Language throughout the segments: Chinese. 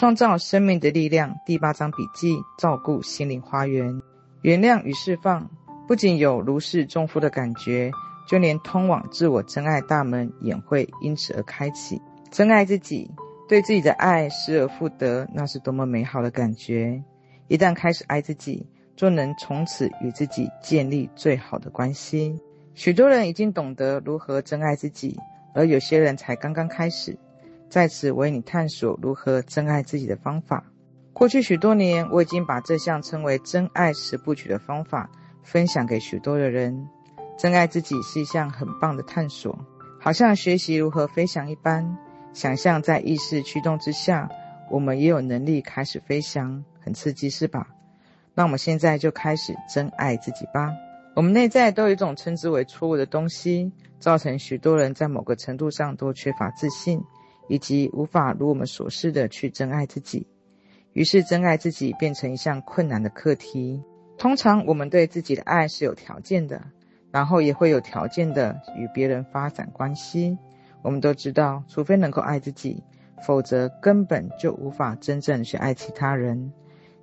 创造生命的力量第八章笔记：照顾心灵花园，原谅与释放，不仅有如释重负的感觉，就连通往自我真爱大门也会因此而开启。真爱自己，对自己的爱失而复得，那是多么美好的感觉！一旦开始爱自己，就能从此与自己建立最好的关系。许多人已经懂得如何真爱自己，而有些人才刚刚开始。在此为你探索如何真爱自己的方法。过去许多年，我已经把这项称为“真爱十部曲”的方法分享给许多的人。真爱自己是一项很棒的探索，好像学习如何飞翔一般。想象在意识驱动之下，我们也有能力开始飞翔，很刺激，是吧？那我们现在就开始真爱自己吧。我们内在都有一种称之为错误的东西，造成许多人在某个程度上都缺乏自信，以及无法如我们所示的去真爱自己。于是，真爱自己变成一项困难的课题。通常，我们对自己的爱是有条件的，然后也会有条件的与别人发展关系。我们都知道，除非能够爱自己，否则根本就无法真正去爱其他人。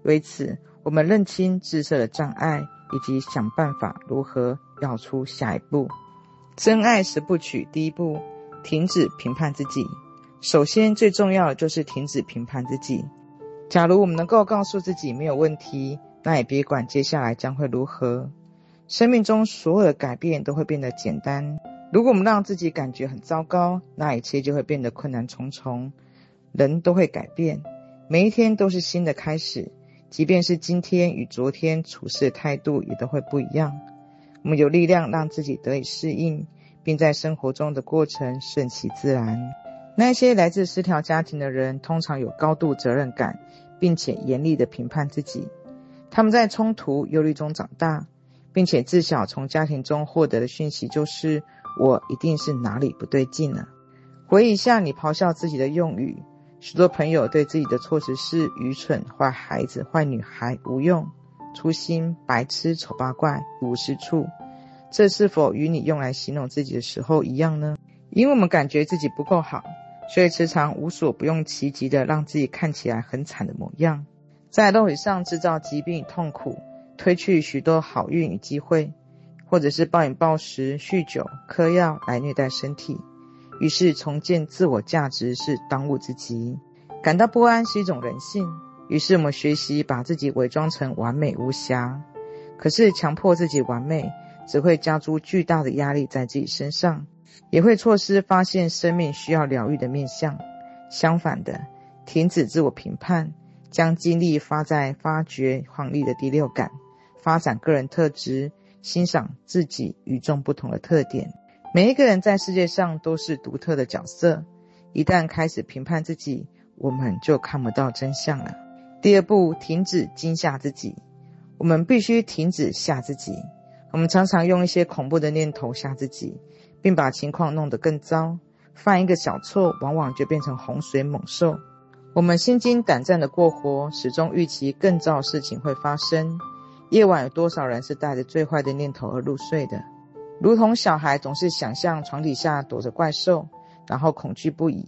为此，我们认清自设的障碍，以及想办法如何要出下一步。真爱十部曲第一步：停止评判自己。首先，最重要的就是停止评判自己。假如我们能够告诉自己没有问题，那也别管接下来将会如何。生命中所有的改变都会变得简单。如果我们让自己感觉很糟糕，那一切就会变得困难重重。人都会改变，每一天都是新的开始，即便是今天与昨天处事态度也都会不一样。我们有力量让自己得以适应，并在生活中的过程顺其自然。那些来自失调家庭的人，通常有高度责任感，并且严厉地评判自己。他们在冲突、忧虑中长大，并且自小从家庭中获得的讯息就是。我一定是哪里不对劲了。回忆一下你咆哮自己的用语，许多朋友对自己的措辞是愚蠢、坏孩子、坏女孩、无用、粗心、白痴、丑八怪、无是处。这是否与你用来形容自己的时候一样呢？因为我们感觉自己不够好，所以时常无所不用其极的让自己看起来很惨的模样，在肉体上制造疾病与痛苦，推去许多好运与机会。或者是暴饮暴食、酗酒、嗑药来虐待身体，于是重建自我价值是当务之急。感到不安是一种人性，于是我们学习把自己伪装成完美无瑕。可是强迫自己完美，只会加诸巨大的压力在自己身上，也会错失发现生命需要疗愈的面向。相反的，停止自我评判，将精力发在发掘创意的第六感，发展个人特质。欣赏自己与众不同的特点。每一个人在世界上都是独特的角色。一旦开始评判自己，我们就看不到真相了。第二步，停止惊吓自己。我们必须停止吓自己。我们常常用一些恐怖的念头吓自己，并把情况弄得更糟。犯一个小错，往往就变成洪水猛兽。我们心惊胆战的过活，始终预期更糟事情会发生。夜晚有多少人是带着最坏的念头而入睡的？如同小孩总是想象床底下躲着怪兽，然后恐惧不已。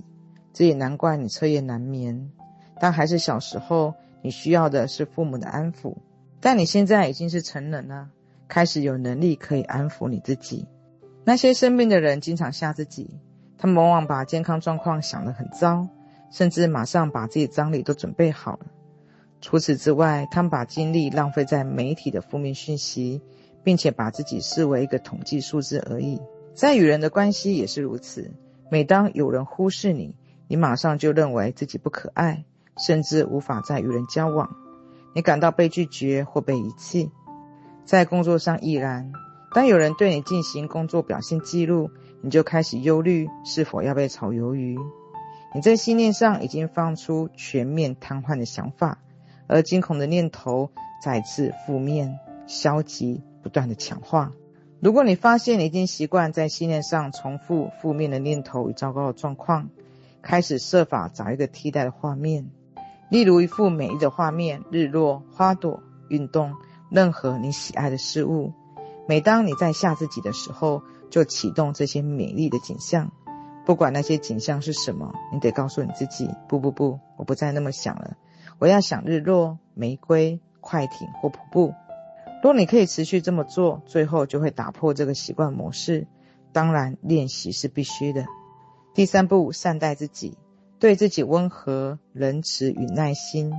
这也难怪你彻夜难眠。但还是小时候，你需要的是父母的安抚。但你现在已经是成人了，开始有能力可以安抚你自己。那些生病的人经常吓自己，他们往往把健康状况想得很糟，甚至马上把自己葬礼都准备好了。除此之外，他们把精力浪费在媒体的负面讯息，并且把自己视为一个统计数字而已。在与人的关系也是如此。每当有人忽视你，你马上就认为自己不可爱，甚至无法再与人交往。你感到被拒绝或被遗弃。在工作上亦然。当有人对你进行工作表现记录，你就开始忧虑是否要被炒鱿鱼。你在信念上已经放出全面瘫痪的想法。而惊恐的念头再次负面、消极不断的强化。如果你发现你已经习惯在信念上重复负面的念头与糟糕的状况，开始设法找一个替代的画面，例如一幅美丽的画面，日落、花朵、运动，任何你喜爱的事物。每当你在吓自己的时候，就启动这些美丽的景象，不管那些景象是什么，你得告诉你自己：不不不，我不再那么想了。我要想日落、玫瑰、快艇或瀑布。若你可以持续这么做，最后就会打破这个习惯模式。当然，练习是必须的。第三步，善待自己，对自己温和、仁慈与耐心。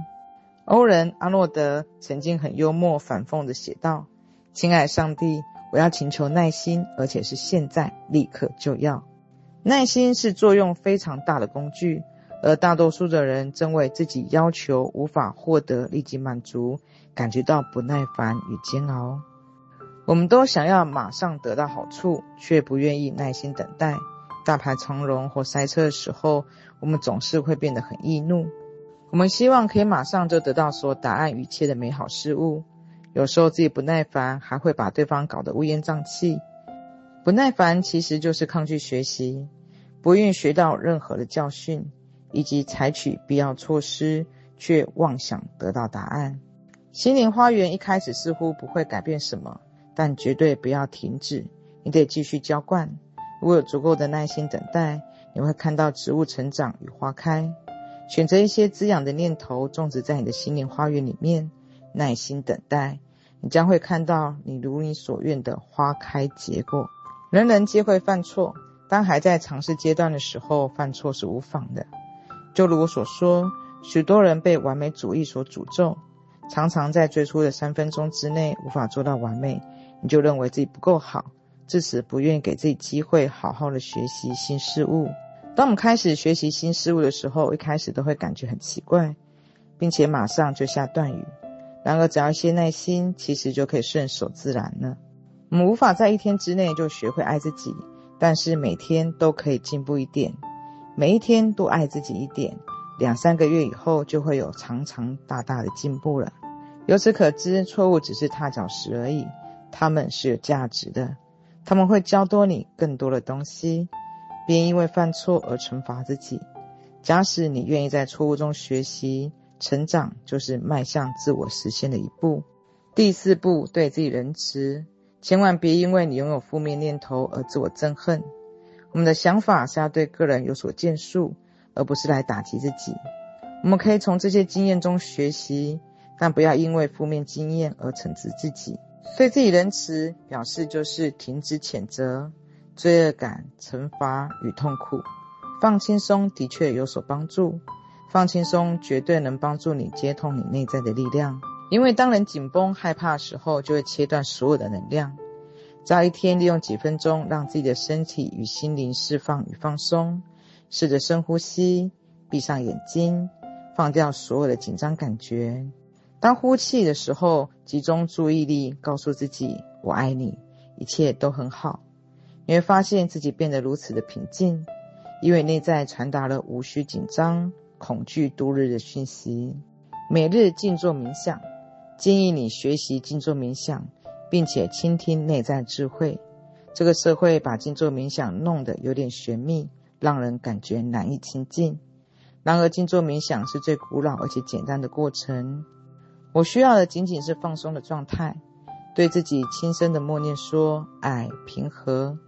欧仁·阿诺德曾经很幽默反讽地写道：“亲爱上帝，我要请求耐心，而且是现在，立刻就要。耐心是作用非常大的工具，而大多数的人正为自己要求无法获得立即满足，感觉到不耐烦与煎熬。我们都想要马上得到好处，却不愿意耐心等待。大排长龙或塞车的时候，我们总是会变得很易怒。我们希望可以马上就得到所答案一切的美好事物。有时候自己不耐烦，还会把对方搞得乌烟瘴气。不耐烦其实就是抗拒学习，不愿意学到任何的教训，以及采取必要措施，却妄想得到答案。心灵花园一开始似乎不会改变什么，但绝对不要停止，你得继续浇灌。如果有足够的耐心等待，你会看到植物成长与花开。选择一些滋养的念头，种植在你的心灵花园里面。耐心等待，你将会看到你如你所愿的花开结果。人人皆会犯错，当还在尝试阶段的时候，犯错是无妨的。就如我所说，许多人被完美主义所诅咒，常常在最初的三分钟之内无法做到完美，你就认为自己不够好，自此不愿意给自己机会好好的学习新事物。当我们开始学习新事物的时候，一开始都会感觉很奇怪，并且马上就下断语。然而，只要一些耐心，其实就可以顺手自然了。我们无法在一天之内就学会爱自己，但是每天都可以进步一点，每一天都爱自己一点，两三个月以后就会有长长大大的进步了。由此可知，错误只是踏脚石而已，它们是有价值的，它们会教多你更多的东西。别因为犯错而惩罚自己。假使你愿意在错误中学习。成长就是迈向自我实现的一步。第四步，对自己仁慈，千万别因为你拥有负面念头而自我憎恨。我们的想法是要对个人有所建树，而不是来打击自己。我们可以从这些经验中学习，但不要因为负面经验而惩治自己。对自己仁慈，表示就是停止谴责、罪恶感、惩罚与痛苦，放轻松的确有所帮助。放轻松，绝对能帮助你接通你内在的力量。因为当人紧绷、害怕的时候，就会切断所有的能量。只要一天利用几分钟，让自己的身体与心灵释放与放松。试着深呼吸，闭上眼睛，放掉所有的紧张感觉。当呼气的时候，集中注意力，告诉自己：“我爱你，一切都很好。”你会发现自己变得如此的平静，因为内在传达了无需紧张。恐惧度日的讯息，每日静坐冥想，建议你学习静坐冥想，并且倾听内在智慧。这个社会把静坐冥想弄得有点玄秘，让人感觉难以亲近。然而，静坐冥想是最古老而且简单的过程。我需要的仅仅是放松的状态，对自己轻声的默念说“爱、平和”，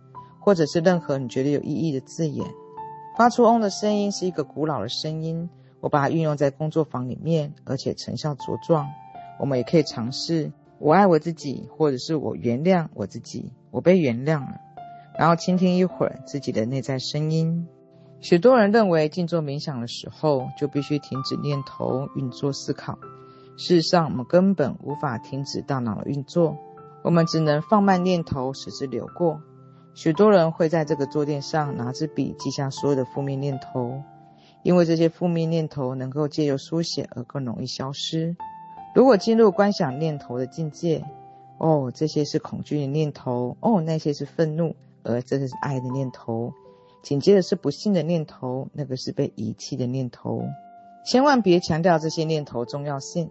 或者是任何你觉得有意义的字眼。发出“嗡”的声音是一个古老的声音，我把它运用在工作坊里面，而且成效茁壮。我们也可以尝试“我爱我自己”或者是“我原谅我自己”，我被原谅了。然后倾听一会儿自己的内在声音。许多人认为静坐冥想的时候就必须停止念头运作思考，事实上，我们根本无法停止大脑的运作，我们只能放慢念头，使之流过。许多人会在这个坐垫上拿支笔记下所有的负面念头，因为这些负面念头能够借由书写而更容易消失。如果进入观想念头的境界，哦，这些是恐惧的念头，哦，那些是愤怒，而这是爱的念头。紧接着是不幸的念头，那个是被遗弃的念头。千万别强调这些念头重要性，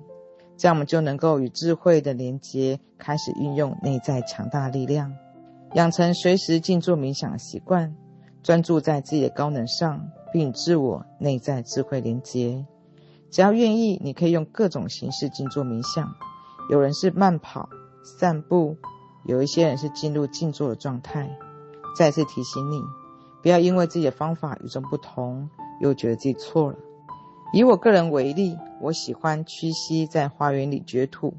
这样我们就能够与智慧的连接，开始运用内在强大力量。养成随时静坐冥想的习惯，专注在自己的高能上，并与自我内在智慧连接。只要愿意，你可以用各种形式静坐冥想。有人是慢跑、散步，有一些人是进入静坐的状态。再次提醒你，不要因为自己的方法与众不同，又觉得自己错了。以我个人为例，我喜欢屈膝在花园里掘土，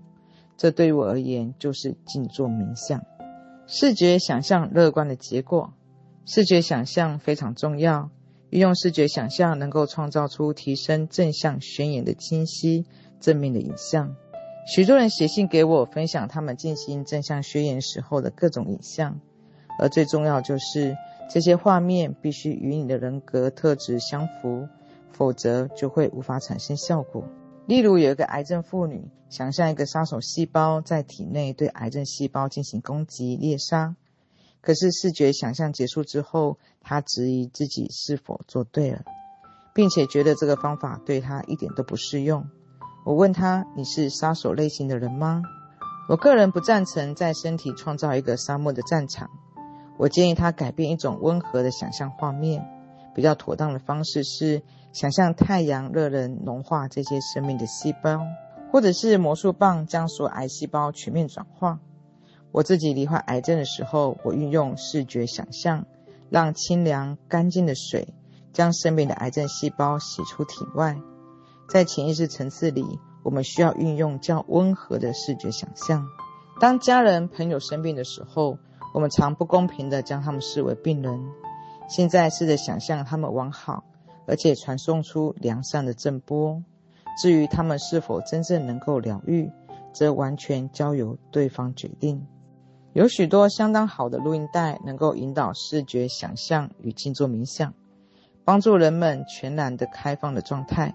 这对于我而言就是静坐冥想。视觉想象乐观的结果，视觉想象非常重要。运用视觉想象，能够创造出提升正向宣言的清晰、正面的影像。许多人写信给我，分享他们进行正向宣言时候的各种影像，而最重要就是这些画面必须与你的人格特质相符，否则就会无法产生效果。例如，有一个癌症妇女，想象一个杀手细胞在体内对癌症细胞进行攻击猎杀，可是视觉想象结束之后，她质疑自己是否做对了，并且觉得这个方法对她一点都不适用。我问他：“你是杀手类型的人吗？”我个人不赞成在身体创造一个沙漠的战场。我建议他改变一种温和的想象画面。比较妥当的方式是想象太阳热能融化这些生命的细胞，或者是魔术棒将所有癌细胞全面转化。我自己罹患癌症的时候，我运用视觉想象，让清凉干净的水将生命的癌症细胞洗出体外。在潜意识层次里，我们需要运用较温和的视觉想象。当家人、朋友生病的时候，我们常不公平地将他们视为病人。现在试着想象他们完好，而且传送出良善的振波。至于他们是否真正能够疗愈，则完全交由对方决定。有许多相当好的录音带能够引导视觉想象与静坐冥想，帮助人们全然的开放的状态。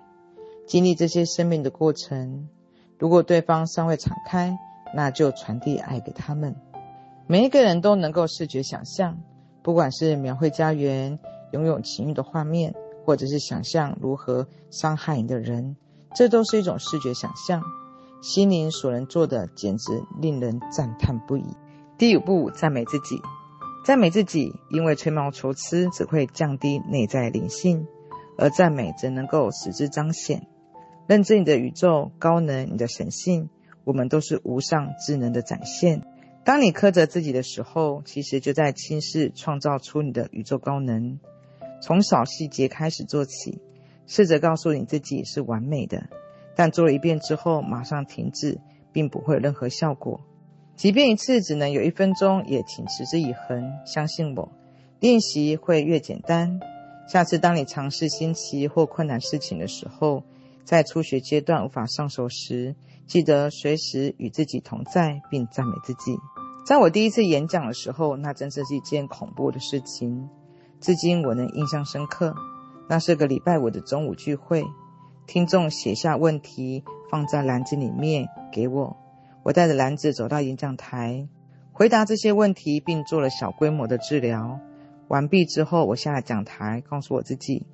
经历这些生命的过程，如果对方尚未敞开，那就传递爱给他们。每一个人都能够视觉想象，不管是描绘家园、拥有情欲的画面，或者是想象如何伤害你的人，这都是一种视觉想象。心灵所能做的，简直令人赞叹不已。第五步，赞美自己。赞美自己，因为吹毛求疵只会降低内在灵性，而赞美则能够使之彰显。认知你的宇宙高能，你的神性，我们都是无上智能的展现。当你苛责自己的时候，其实就在轻视创造出你的宇宙高能。从小细节开始做起，试着告诉你自己是完美的，但做了一遍之后马上停止，并不会有任何效果。即便一次只能有一分钟，也请持之以恒。相信我，练习会越简单。下次当你尝试新奇或困难事情的时候，在初学阶段无法上手时，记得随时与自己同在，并赞美自己。在我第一次演讲的时候，那真是一件恐怖的事情，至今我能印象深刻。那是个礼拜五的中午聚会，听众写下问题，放在篮子里面给我。我带着篮子走到演讲台，回答这些问题，并做了小规模的治疗。完毕之后，我下了讲台，告诉我自己。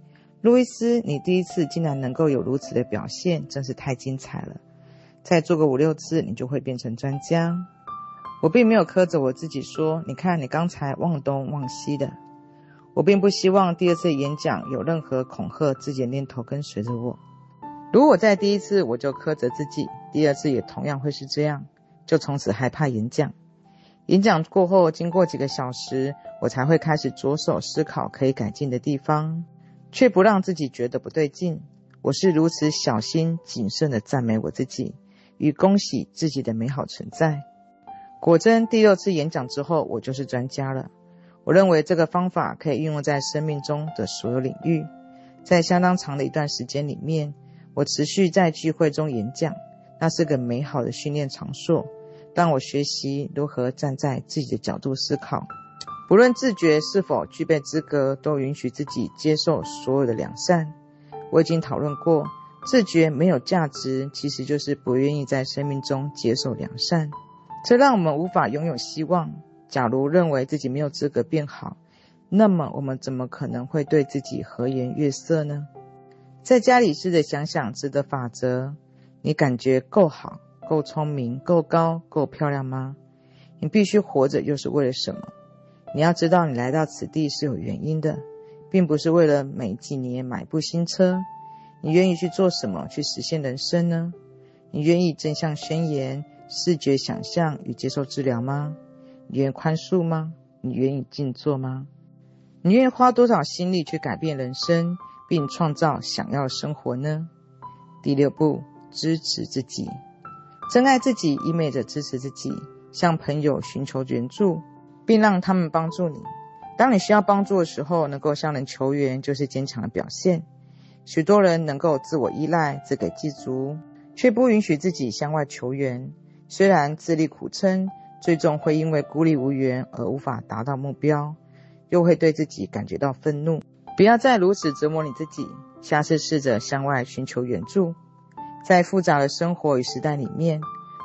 路易斯，你第一次竟然能够有如此的表现，真是太精彩了！再做个五六次，你就会变成专家。我并没有苛责我自己，说：“你看，你刚才忘东忘西的。”我并不希望第二次演讲有任何恐吓自己的念头跟随着我。如果在第一次我就苛责自己，第二次也同样会是这样，就从此害怕演讲。演讲过后，经过几个小时，我才会开始着手思考可以改进的地方。却不让自己觉得不对劲。我是如此小心谨慎地赞美我自己，与恭喜自己的美好存在。果真，第六次演讲之后，我就是专家了。我认为这个方法可以运用在生命中的所有领域。在相当长的一段时间里面，我持续在聚会中演讲，那是个美好的训练场所，让我学习如何站在自己的角度思考。不论自觉是否具备资格，都允许自己接受所有的良善。我已经讨论过，自觉没有价值，其实就是不愿意在生命中接受良善。这让我们无法拥有希望。假如认为自己没有资格变好，那么我们怎么可能会对自己和颜悦色呢？在家里试着想想值得法则：你感觉够好、够聪明、够高、够漂亮吗？你必须活着又是为了什么？你要知道，你来到此地是有原因的，并不是为了每几年买部新车。你愿意去做什么去实现人生呢？你愿意正向宣言、视觉想象与接受治疗吗？你愿宽恕吗？你愿意静坐吗？你愿意花多少心力去改变人生，并创造想要的生活呢？第六步，支持自己。珍爱自己意味着支持自己，向朋友寻求援助，并让他们帮助你。当你需要帮助的时候，能够向人求援，就是坚强的表现。许多人能够自我依赖、自给自足，却不允许自己向外求援。虽然自力苦撑，最终会因为孤立无援而无法达到目标，又会对自己感觉到愤怒。不要再如此折磨你自己，下次试着向外寻求援助。在复杂的生活与时代里面，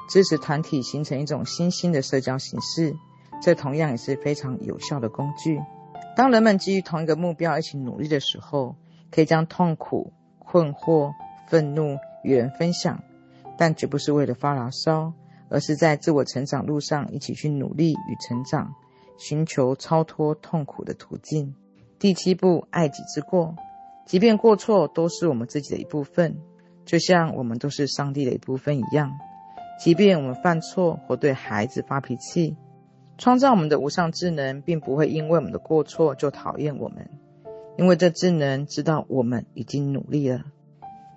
支持团体形成一种新兴的社交形式，这同样也是非常有效的工具。当人们基于同一个目标一起努力的时候，可以将痛苦、困惑、愤怒与人分享，但绝不是为了发牢骚。而是在自我成长路上一起去努力与成长，寻求超脱痛苦的途径。第七步，爱己之过。即便过错都是我们自己的一部分，就像我们都是上帝的一部分一样。即便我们犯错或对孩子发脾气，创造我们的无上智能并不会因为我们的过错就讨厌我们，因为这智能知道我们已经努力了。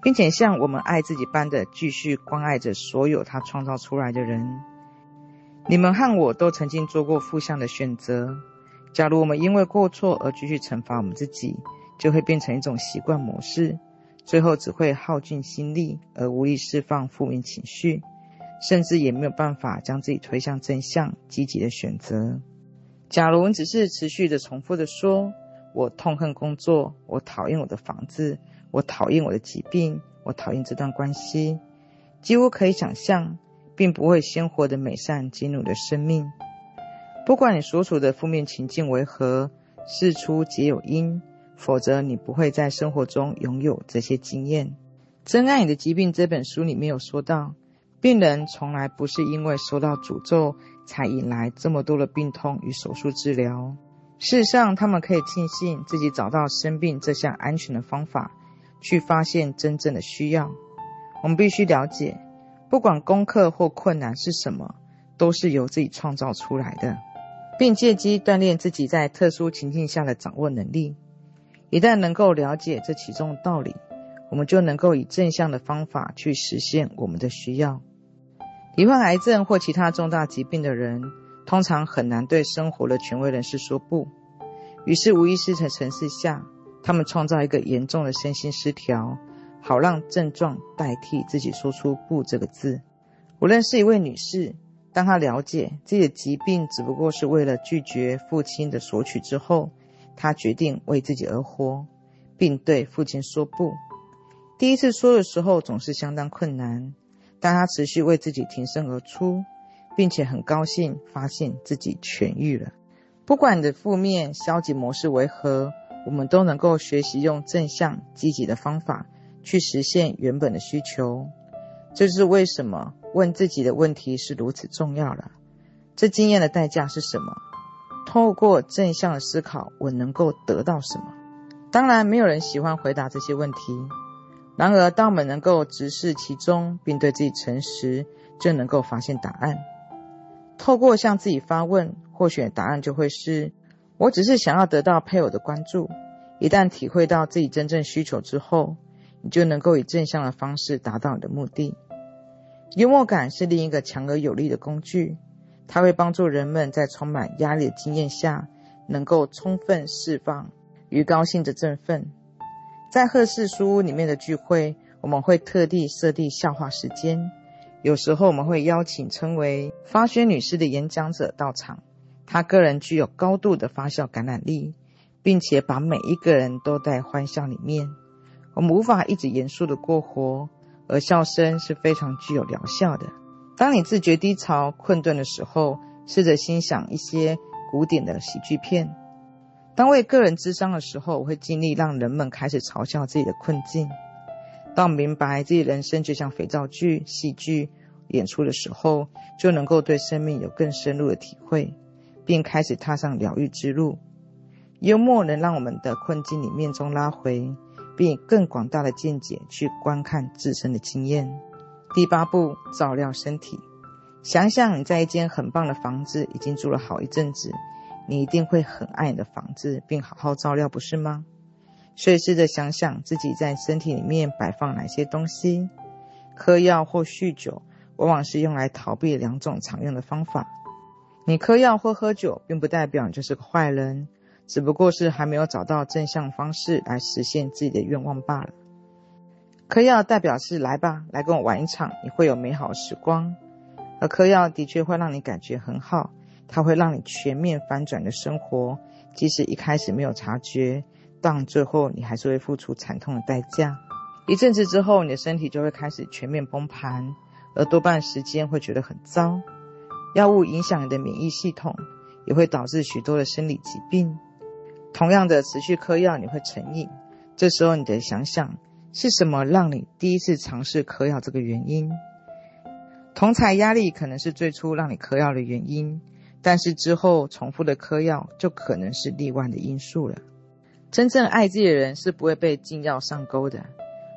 并且像我们爱自己般的继续关爱着所有他创造出来的人。你们和我都曾经做过负向的选择。假如我们因为过错而继续惩罚我们自己，就会变成一种习惯模式，最后只会耗尽心力而无力释放负面情绪，甚至也没有办法将自己推向正向积极的选择。假如你只是持续的重复的说：“我痛恨工作，我讨厌我的房子。”我讨厌我的疾病，我讨厌这段关系，几乎可以想象，并不会鲜活的美善基努的生命。不管你所处的负面情境为何，事出皆有因，否则你不会在生活中拥有这些经验。《珍爱你的疾病》这本书里面有说到，病人从来不是因为受到诅咒才引来这么多的病痛与手术治疗。事实上，他们可以庆幸自己找到生病这项安全的方法。去发现真正的需要，我们必须了解，不管功课或困难是什么，都是由自己创造出来的，并借机锻炼自己在特殊情境下的掌握能力。一旦能够了解这其中的道理，我们就能够以正向的方法去实现我们的需要。罹患癌症或其他重大疾病的人，通常很难对生活的权威人士说不，于是无意识的城市下。他们创造一个严重的身心失调，好让症状代替自己说出“不”这个字。我认识一位女士，当她了解自己的疾病只不过是为了拒绝父亲的索取之后，她决定为自己而活，并对父亲说“不”。第一次说的时候总是相当困难，但她持续为自己挺身而出，并且很高兴发现自己痊愈了。不管你的负面消极模式为何。我们都能够学习用正向积极的方法去实现原本的需求，这是为什么问自己的问题是如此重要了。这经验的代价是什么？透过正向的思考，我能够得到什么？当然，没有人喜欢回答这些问题。然而，当我们能够直视其中，并对自己诚实，就能够发现答案。透过向自己发问，或许答案就会是。我只是想要得到配偶的关注。一旦体会到自己真正需求之后，你就能够以正向的方式达到你的目的。幽默感是另一个强而有力的工具，它会帮助人们在充满压力的经验下，能够充分释放与高兴的振奋。在赫氏书屋里面的聚会，我们会特地设定笑话时间，有时候我们会邀请称为发宣女士的演讲者到场。他个人具有高度的发笑感染力，并且把每一个人都带欢笑里面。我们无法一直严肃的过活，而笑声是非常具有疗效的。当你自觉低潮、困顿的时候，试着欣赏一些古典的喜剧片。当为个人智商的时候，我会尽力让人们开始嘲笑自己的困境。当明白自己人生就像肥皂剧、戏剧演出的时候，就能够对生命有更深入的体会。并开始踏上疗愈之路。幽默能让我们的困境里面中拉回，并以更广大的见解去观看自身的经验。第八步，照料身体。想想你在一间很棒的房子已经住了好一阵子，你一定会很爱你的房子，并好好照料，不是吗？所以试着想想自己在身体里面摆放哪些东西。嗑药或酗酒，往往是用来逃避两种常用的方法。你嗑药或喝酒，并不代表你就是个坏人，只不过是还没有找到正向方式来实现自己的愿望罢了。嗑药代表是来吧，来跟我玩一场，你会有美好时光。而嗑药的确会让你感觉很好，它会让你全面翻转的生活，即使一开始没有察觉，但最后你还是会付出惨痛的代价。一阵子之后，你的身体就会开始全面崩盘，而多半时间会觉得很糟。药物影响你的免疫系统，也会导致许多的生理疾病。同样的，持续嗑药你会成瘾，这时候你得想想是什么让你第一次尝试嗑药这个原因。同侪压力可能是最初让你嗑药的原因，但是之后重复的嗑药就可能是例外的因素了。真正爱自己的人是不会被禁药上钩的，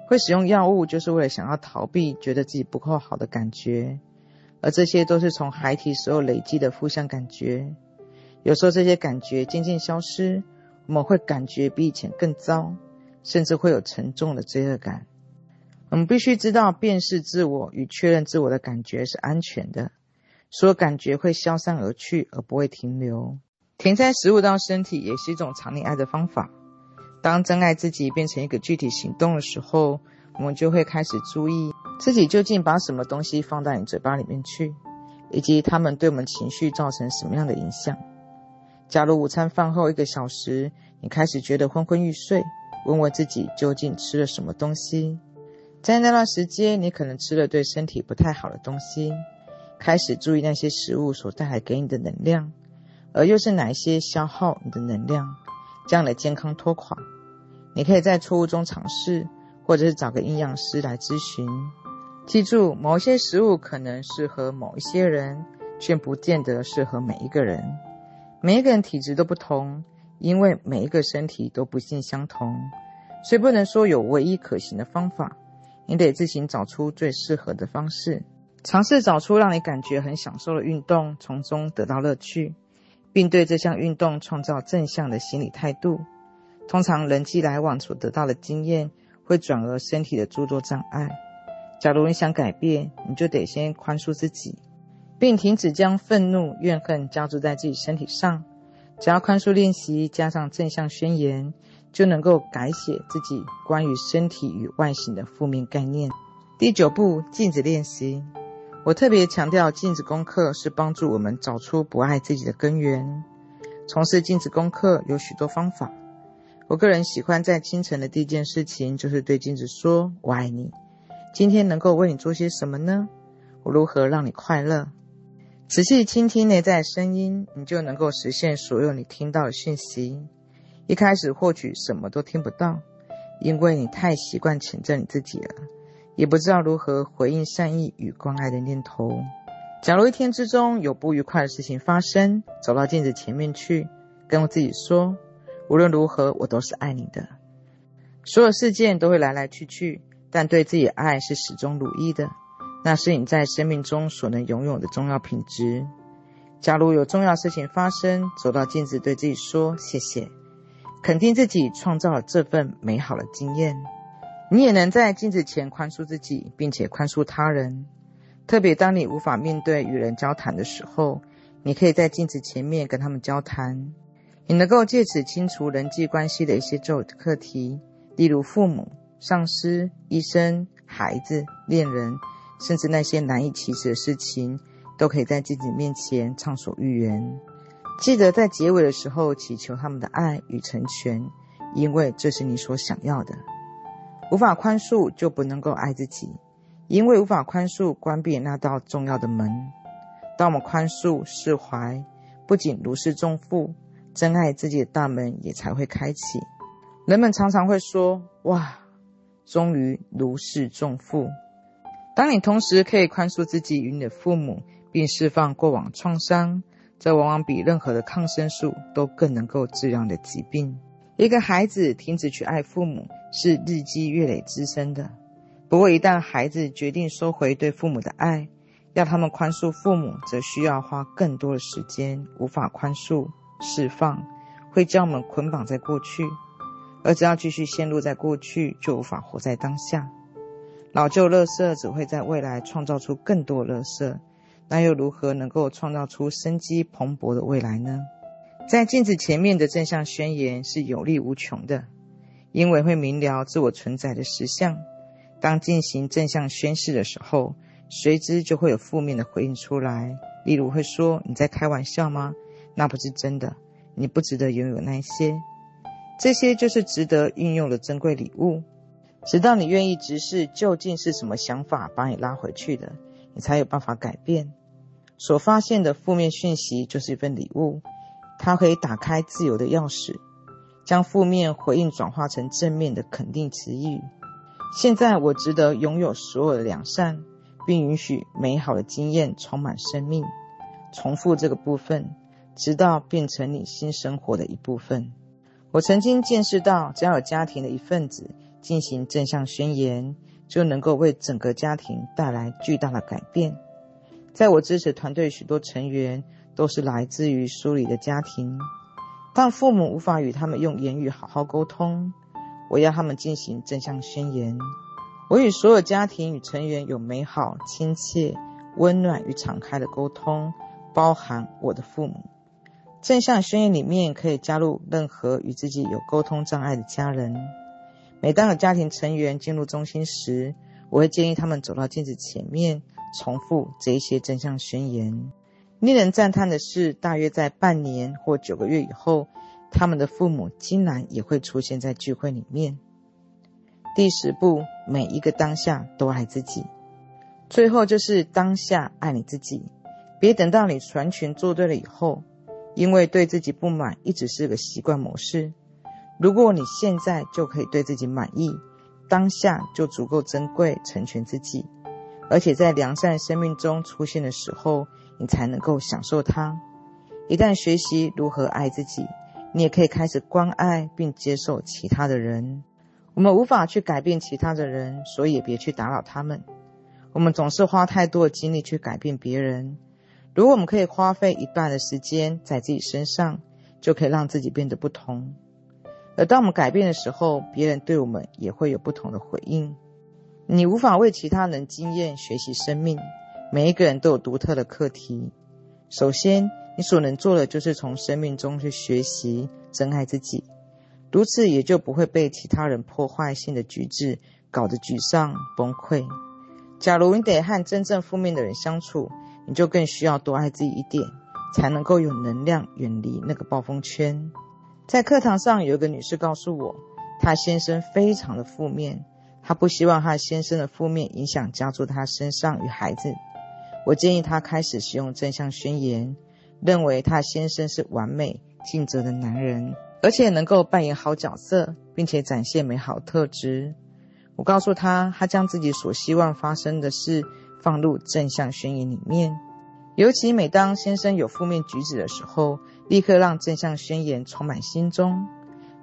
会使用药物就是为了想要逃避觉得自己不够好的感觉。而这些都是从孩提时候累积的负向感觉，有时候这些感觉渐渐消失，我们会感觉比以前更糟，甚至会有沉重的罪恶感。我们必须知道，辨识自我与确认自我的感觉是安全的，所有感觉会消散而去，而不会停留。填塞食物到身体也是一种藏匿爱的方法。当真爱自己变成一个具体行动的时候，我们就会开始注意。自己究竟把什么东西放到你嘴巴里面去，以及他们对我们情绪造成什么样的影响？假如午餐饭后一个小时，你开始觉得昏昏欲睡，问问自己究竟吃了什么东西？在那段时间，你可能吃了对身体不太好的东西。开始注意那些食物所带来给你的能量，而又是哪一些消耗你的能量，将你的健康拖垮。你可以在错误中尝试，或者是找个营养师来咨询。记住，某些食物可能适合某一些人，却不见得适合每一个人。每一个人体质都不同，因为每一个身体都不尽相同，所以不能说有唯一可行的方法。你得自行找出最适合的方式，尝试找出让你感觉很享受的运动，从中得到乐趣，并对这项运动创造正向的心理态度。通常人际来往所得到的经验会转而身体的诸多障碍。假如你想改变，你就得先宽恕自己，并停止将愤怒、怨恨加注在自己身体上。只要宽恕练习加上正向宣言，就能够改写自己关于身体与外形的负面概念。第九步，镜子练习。我特别强调，镜子功课是帮助我们找出不爱自己的根源。从事镜子功课有许多方法。我个人喜欢在清晨的第一件事情，就是对镜子说：“我爱你。”今天能够为你做些什么呢？我如何让你快乐？仔细倾听内在声音，你就能够实现所有你听到的讯息。一开始或许什么都听不到，因为你太习惯谴责你自己了，也不知道如何回应善意与关爱的念头。假如一天之中有不愉快的事情发生，走到镜子前面去，跟我自己说：无论如何，我都是爱你的。所有事件都会来来去去。但对自己爱是始终如一的，那是你在生命中所能拥有的重要品质。假如有重要事情发生，走到镜子对自己说谢谢，肯定自己创造了这份美好的经验。你也能在镜子前宽恕自己，并且宽恕他人。特别当你无法面对与人交谈的时候，你可以在镜子前面跟他们交谈。你能够借此清除人际关系的一些旧课题，例如父母。上司、医生、孩子、恋人，甚至那些难以启齿的事情，都可以在自己面前畅所欲言。记得在结尾的时候祈求他们的爱与成全，因为这是你所想要的。无法宽恕，就不能够爱自己，因为无法宽恕，关闭那道重要的门。当我们宽恕、释怀，不仅如释重负，真爱自己的大门也才会开启。人们常常会说：“哇！”终于如释重负。当你同时可以宽恕自己与你的父母，并释放过往创伤，这往往比任何的抗生素都更能够治疗的疾病。一个孩子停止去爱父母，是日积月累滋生的。不过，一旦孩子决定收回对父母的爱，要他们宽恕父母，则需要花更多的时间，无法宽恕，释放，会将我们捆绑在过去，而只要继续陷入在过去，就无法活在当下。老旧垃圾只会在未来创造出更多垃圾，那又如何能够创造出生机蓬勃的未来呢？在镜子前面的正向宣言是有力无穷的，因为会明了自我存在的实相。当进行正向宣誓的时候，随之就会有负面的回应出来，例如会说：“你在开玩笑吗？那不是真的，你不值得拥有那些。”这些就是值得运用的珍贵礼物。直到你愿意直视究竟是什么想法把你拉回去的，你才有办法改变。所发现的负面讯息就是一份礼物，它可以打开自由的钥匙，将负面回应转化成正面的肯定词语。现在我值得拥有所有的良善，并允许美好的经验充满生命。重复这个部分，直到变成你新生活的一部分。我曾经见识到，只要有家庭的一份子。进行正向宣言，就能够为整个家庭带来巨大的改变。在我支持团队，许多成员都是来自于疏离的家庭，当父母无法与他们用言语好好沟通，我要他们进行正向宣言。我与所有家庭与成员有美好、亲切、温暖与敞开的沟通，包含我的父母。正向宣言里面可以加入任何与自己有沟通障碍的家人。每当有家庭成员进入中心时，我会建议他们走到镜子前面，重复这一些正向宣言。令人赞叹的是，大约在半年或九个月以后，他们的父母竟然也会出现在聚会里面。第十步，每一个当下都爱自己。最后就是当下爱你自己，别等到你全群做对了以后，因为对自己不满一直是个习惯模式。如果你现在就可以对自己满意，当下就足够珍贵，成全自己，而且在良善生命中出现的时候，你才能够享受它。一旦学习如何爱自己，你也可以开始关爱并接受其他的人。我们无法去改变其他的人，所以也别去打扰他们。我们总是花太多的精力去改变别人。如果我们可以花费一半的时间在自己身上，就可以让自己变得不同。而当我们改变的时候，别人对我们也会有不同的回应。你无法为其他人经验学习生命，每一个人都有独特的课题。首先，你所能做的就是从生命中去学习珍爱自己，如此也就不会被其他人破坏性的举止搞得沮丧崩溃。假如你得和真正负面的人相处，你就更需要多爱自己一点，才能够有能量远离那个暴风圈。在课堂上，有一个女士告诉我，她先生非常的负面，她不希望她先生的负面影响加注她身上与孩子。我建议她开始使用正向宣言，认为她先生是完美尽责的男人，而且能够扮演好角色，并且展现美好特质。我告诉她，她将自己所希望发生的事放入正向宣言里面。尤其每当先生有负面举止的时候，立刻让正向宣言充满心中。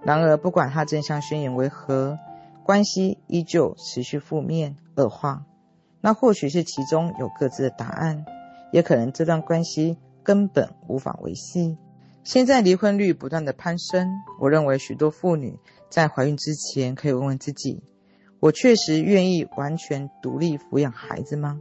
然而，不管他正向宣言为何，关系依旧持续负面恶化。那或许是其中有各自的答案，也可能这段关系根本无法维系。现在离婚率不断的攀升，我认为许多妇女在怀孕之前可以问问自己：我确实愿意完全独立抚养孩子吗？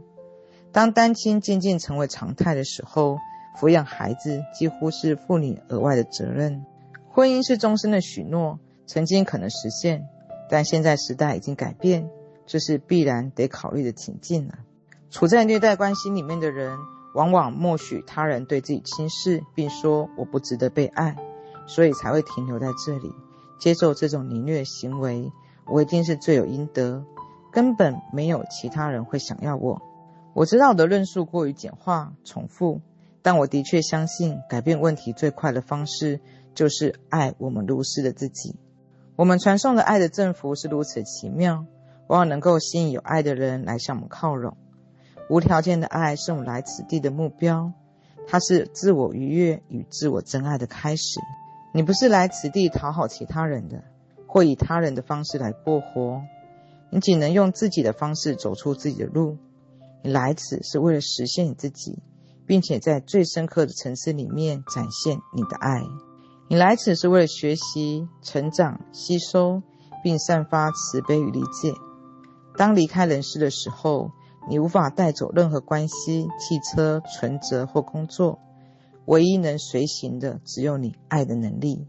当单亲渐渐成为常态的时候，抚养孩子几乎是妇女额外的责任。婚姻是终身的许诺，曾经可能实现，但现在时代已经改变，这是必然得考虑的情境了。处在虐待关系里面的人，往往默许他人对自己轻视，并说我不值得被爱，所以才会停留在这里，接受这种凌虐行为。我一定是罪有应得，根本没有其他人会想要我。我知道我的论述过于简化、重复，但我的确相信，改变问题最快的方式就是爱我们如是的自己。我们传送的爱的振幅是如此奇妙，往往能够吸引有爱的人来向我们靠拢。无条件的爱是我们来此地的目标，它是自我愉悦与自我真爱的开始。你不是来此地讨好其他人的，或以他人的方式来过活，你仅能用自己的方式走出自己的路。你来此是为了实现你自己，并且在最深刻的层次里面展现你的爱。你来此是为了学习、成长、吸收，并散发慈悲与理解。当离开人世的时候，你无法带走任何关系、汽车、存折或工作，唯一能随行的只有你爱的能力。